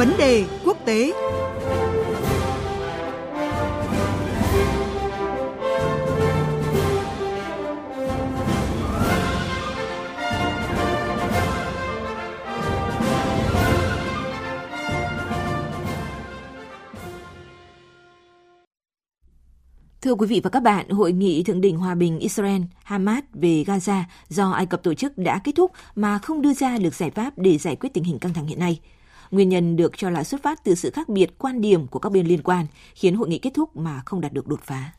Vấn đề quốc tế Thưa quý vị và các bạn, hội nghị thượng đỉnh hòa bình Israel-Hamas về Gaza do Ai Cập tổ chức đã kết thúc mà không đưa ra được giải pháp để giải quyết tình hình căng thẳng hiện nay. Nguyên nhân được cho là xuất phát từ sự khác biệt quan điểm của các bên liên quan, khiến hội nghị kết thúc mà không đạt được đột phá.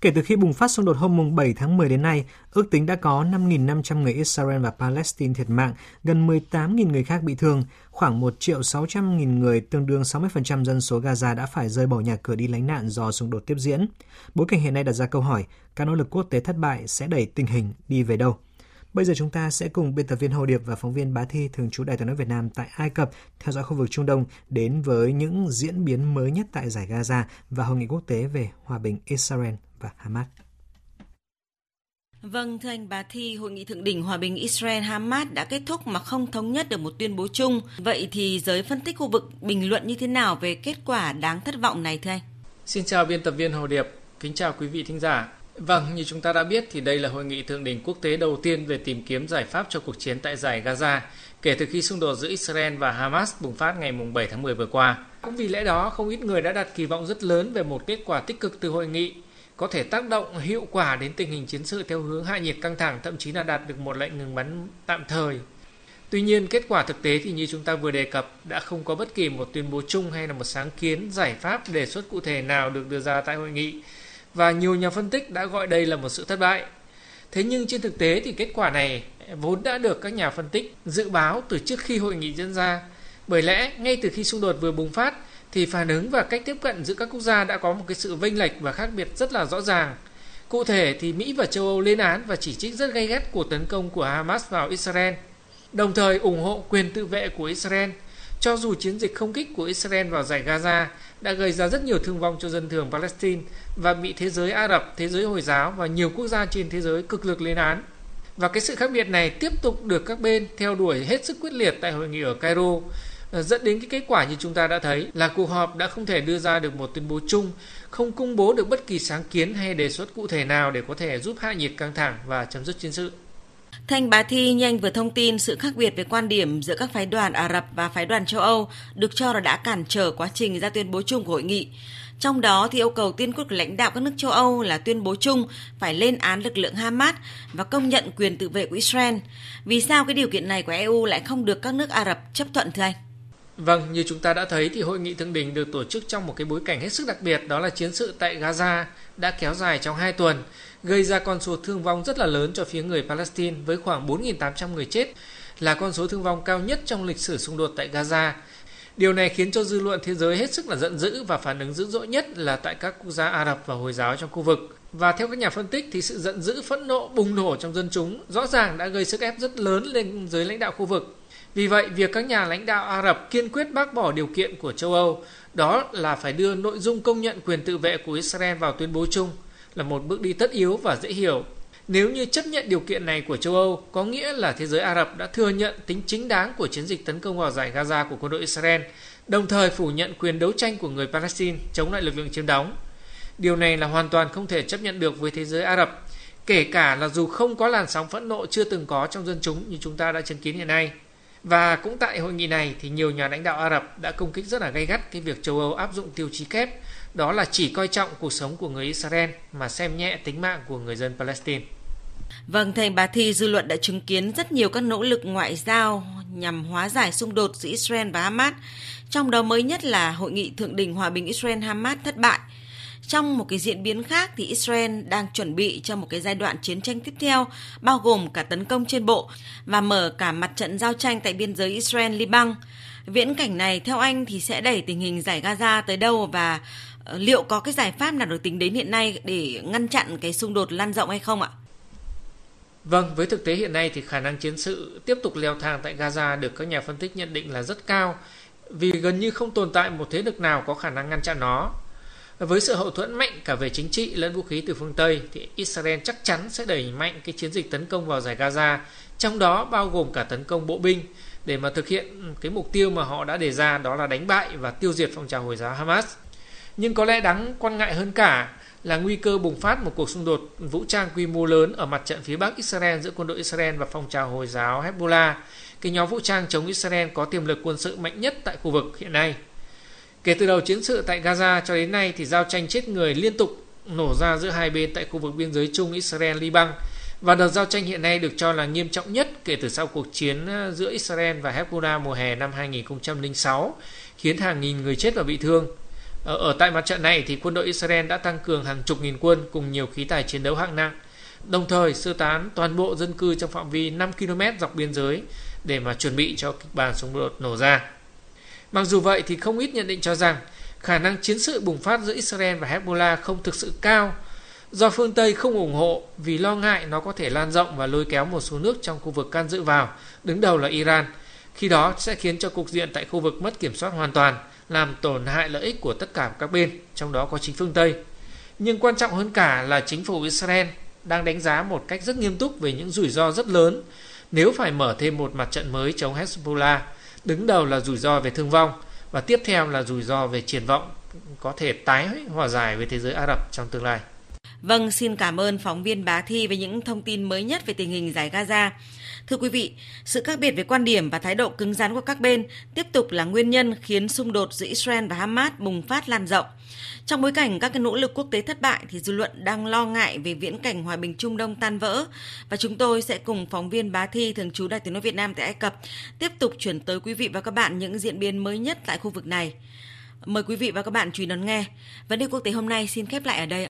Kể từ khi bùng phát xung đột hôm 7 tháng 10 đến nay, ước tính đã có 5.500 người Israel và Palestine thiệt mạng, gần 18.000 người khác bị thương, khoảng 1 triệu 600.000 người, tương đương 60% dân số Gaza đã phải rời bỏ nhà cửa đi lánh nạn do xung đột tiếp diễn. Bối cảnh hiện nay đặt ra câu hỏi, các nỗ lực quốc tế thất bại sẽ đẩy tình hình đi về đâu? Bây giờ chúng ta sẽ cùng biên tập viên Hồ Điệp và phóng viên Bá Thi thường trú Đài tiếng nói Việt Nam tại Ai Cập theo dõi khu vực Trung Đông đến với những diễn biến mới nhất tại giải Gaza và hội nghị quốc tế về hòa bình Israel và Hamas. Vâng, thưa anh Bá Thi, hội nghị thượng đỉnh hòa bình Israel-Hamas đã kết thúc mà không thống nhất được một tuyên bố chung. Vậy thì giới phân tích khu vực bình luận như thế nào về kết quả đáng thất vọng này thưa anh? Xin chào biên tập viên Hồ Điệp, kính chào quý vị thính giả. Vâng, như chúng ta đã biết thì đây là hội nghị thượng đỉnh quốc tế đầu tiên về tìm kiếm giải pháp cho cuộc chiến tại giải Gaza kể từ khi xung đột giữa Israel và Hamas bùng phát ngày 7 tháng 10 vừa qua. Cũng vì lẽ đó, không ít người đã đặt kỳ vọng rất lớn về một kết quả tích cực từ hội nghị có thể tác động hiệu quả đến tình hình chiến sự theo hướng hạ nhiệt căng thẳng, thậm chí là đạt được một lệnh ngừng bắn tạm thời. Tuy nhiên, kết quả thực tế thì như chúng ta vừa đề cập đã không có bất kỳ một tuyên bố chung hay là một sáng kiến, giải pháp đề xuất cụ thể nào được đưa ra tại hội nghị và nhiều nhà phân tích đã gọi đây là một sự thất bại. Thế nhưng trên thực tế thì kết quả này vốn đã được các nhà phân tích dự báo từ trước khi hội nghị diễn ra. Bởi lẽ ngay từ khi xung đột vừa bùng phát thì phản ứng và cách tiếp cận giữa các quốc gia đã có một cái sự vênh lệch và khác biệt rất là rõ ràng. Cụ thể thì Mỹ và châu Âu lên án và chỉ trích rất gay gắt cuộc tấn công của Hamas vào Israel, đồng thời ủng hộ quyền tự vệ của Israel, cho dù chiến dịch không kích của Israel vào giải Gaza đã gây ra rất nhiều thương vong cho dân thường Palestine và bị thế giới Ả Rập, thế giới Hồi giáo và nhiều quốc gia trên thế giới cực lực lên án. Và cái sự khác biệt này tiếp tục được các bên theo đuổi hết sức quyết liệt tại hội nghị ở Cairo, ờ, dẫn đến cái kết quả như chúng ta đã thấy là cuộc họp đã không thể đưa ra được một tuyên bố chung, không công bố được bất kỳ sáng kiến hay đề xuất cụ thể nào để có thể giúp hạ nhiệt căng thẳng và chấm dứt chiến sự. Thanh Bá Thi nhanh vừa thông tin sự khác biệt về quan điểm giữa các phái đoàn Ả Rập và phái đoàn châu Âu được cho là đã cản trở quá trình ra tuyên bố chung của hội nghị. Trong đó thì yêu cầu tiên quyết của lãnh đạo các nước châu Âu là tuyên bố chung phải lên án lực lượng Hamas và công nhận quyền tự vệ của Israel. Vì sao cái điều kiện này của EU lại không được các nước Ả Rập chấp thuận thưa anh? Vâng, như chúng ta đã thấy thì hội nghị thượng đỉnh được tổ chức trong một cái bối cảnh hết sức đặc biệt đó là chiến sự tại Gaza đã kéo dài trong 2 tuần, gây ra con số thương vong rất là lớn cho phía người Palestine với khoảng 4.800 người chết, là con số thương vong cao nhất trong lịch sử xung đột tại Gaza. Điều này khiến cho dư luận thế giới hết sức là giận dữ và phản ứng dữ dội nhất là tại các quốc gia Ả Rập và Hồi giáo trong khu vực. Và theo các nhà phân tích thì sự giận dữ phẫn nộ bùng nổ trong dân chúng rõ ràng đã gây sức ép rất lớn lên giới lãnh đạo khu vực vì vậy, việc các nhà lãnh đạo Ả Rập kiên quyết bác bỏ điều kiện của châu Âu đó là phải đưa nội dung công nhận quyền tự vệ của Israel vào tuyên bố chung là một bước đi tất yếu và dễ hiểu. Nếu như chấp nhận điều kiện này của châu Âu, có nghĩa là thế giới Ả Rập đã thừa nhận tính chính đáng của chiến dịch tấn công vào giải Gaza của quân đội Israel, đồng thời phủ nhận quyền đấu tranh của người Palestine chống lại lực lượng chiếm đóng. Điều này là hoàn toàn không thể chấp nhận được với thế giới Ả Rập, kể cả là dù không có làn sóng phẫn nộ chưa từng có trong dân chúng như chúng ta đã chứng kiến hiện nay. Và cũng tại hội nghị này thì nhiều nhà lãnh đạo Ả Rập đã công kích rất là gay gắt cái việc châu Âu áp dụng tiêu chí kép đó là chỉ coi trọng cuộc sống của người Israel mà xem nhẹ tính mạng của người dân Palestine. Vâng, thầy bà Thi, dư luận đã chứng kiến rất nhiều các nỗ lực ngoại giao nhằm hóa giải xung đột giữa Israel và Hamas. Trong đó mới nhất là hội nghị thượng đỉnh hòa bình Israel-Hamas thất bại – trong một cái diễn biến khác thì Israel đang chuẩn bị cho một cái giai đoạn chiến tranh tiếp theo bao gồm cả tấn công trên bộ và mở cả mặt trận giao tranh tại biên giới Israel-Liban. Viễn cảnh này theo anh thì sẽ đẩy tình hình giải Gaza tới đâu và ờ, liệu có cái giải pháp nào được tính đến hiện nay để ngăn chặn cái xung đột lan rộng hay không ạ? Vâng, với thực tế hiện nay thì khả năng chiến sự tiếp tục leo thang tại Gaza được các nhà phân tích nhận định là rất cao vì gần như không tồn tại một thế lực nào có khả năng ngăn chặn nó. Với sự hậu thuẫn mạnh cả về chính trị lẫn vũ khí từ phương Tây thì Israel chắc chắn sẽ đẩy mạnh cái chiến dịch tấn công vào giải Gaza, trong đó bao gồm cả tấn công bộ binh để mà thực hiện cái mục tiêu mà họ đã đề ra đó là đánh bại và tiêu diệt phong trào Hồi giáo Hamas. Nhưng có lẽ đáng quan ngại hơn cả là nguy cơ bùng phát một cuộc xung đột vũ trang quy mô lớn ở mặt trận phía Bắc Israel giữa quân đội Israel và phong trào Hồi giáo Hezbollah, cái nhóm vũ trang chống Israel có tiềm lực quân sự mạnh nhất tại khu vực hiện nay. Kể từ đầu chiến sự tại Gaza cho đến nay thì giao tranh chết người liên tục nổ ra giữa hai bên tại khu vực biên giới chung Israel-Liban và đợt giao tranh hiện nay được cho là nghiêm trọng nhất kể từ sau cuộc chiến ờ, giữa Israel và Hezbollah mùa hè năm 2006, khiến hàng nghìn người chết và bị thương. Ở, ở tại mặt trận này thì quân đội Israel đã tăng cường hàng chục nghìn quân cùng nhiều khí tài chiến đấu hạng nặng, đồng thời sơ tán toàn bộ dân cư trong phạm vi 5 km dọc biên giới để mà chuẩn bị cho kịch bản xung đột nổ ra. Mặc dù vậy thì không ít nhận định cho rằng khả năng chiến sự bùng phát giữa Israel và Hezbollah không thực sự cao do phương Tây không ủng hộ vì lo ngại nó có thể lan rộng và lôi kéo một số nước trong khu vực can dự vào, đứng đầu là Iran. Khi đó sẽ khiến cho cục diện tại khu vực mất kiểm soát hoàn toàn, làm tổn hại lợi ích của tất cả các bên, trong đó có chính phương Tây. Nhưng quan trọng hơn cả là chính phủ Israel đang đánh giá một cách rất nghiêm túc về những rủi ro rất lớn nếu phải mở thêm một mặt trận mới chống Hezbollah. Đứng đầu là rủi ro về thương vong và tiếp theo là rủi ro về triển vọng có thể tái hòa giải với thế giới Ả Rập trong tương lai. Vâng, xin cảm ơn phóng viên Bá Thi với những thông tin mới nhất về tình hình giải Gaza. Thưa quý vị, sự khác biệt về quan điểm và thái độ cứng rắn của các bên tiếp tục là nguyên nhân khiến xung đột giữa Israel và Hamas bùng phát lan rộng. Trong bối cảnh các nỗ lực quốc tế thất bại thì dư luận đang lo ngại về viễn cảnh hòa bình Trung Đông tan vỡ và chúng tôi sẽ cùng phóng viên Bá Thi thường trú Đài Tiếng nói Việt Nam tại Ai Cập tiếp tục chuyển tới quý vị và các bạn những diễn biến mới nhất tại khu vực này. Mời quý vị và các bạn chú ý đón nghe. Vấn đề quốc tế hôm nay xin khép lại ở đây.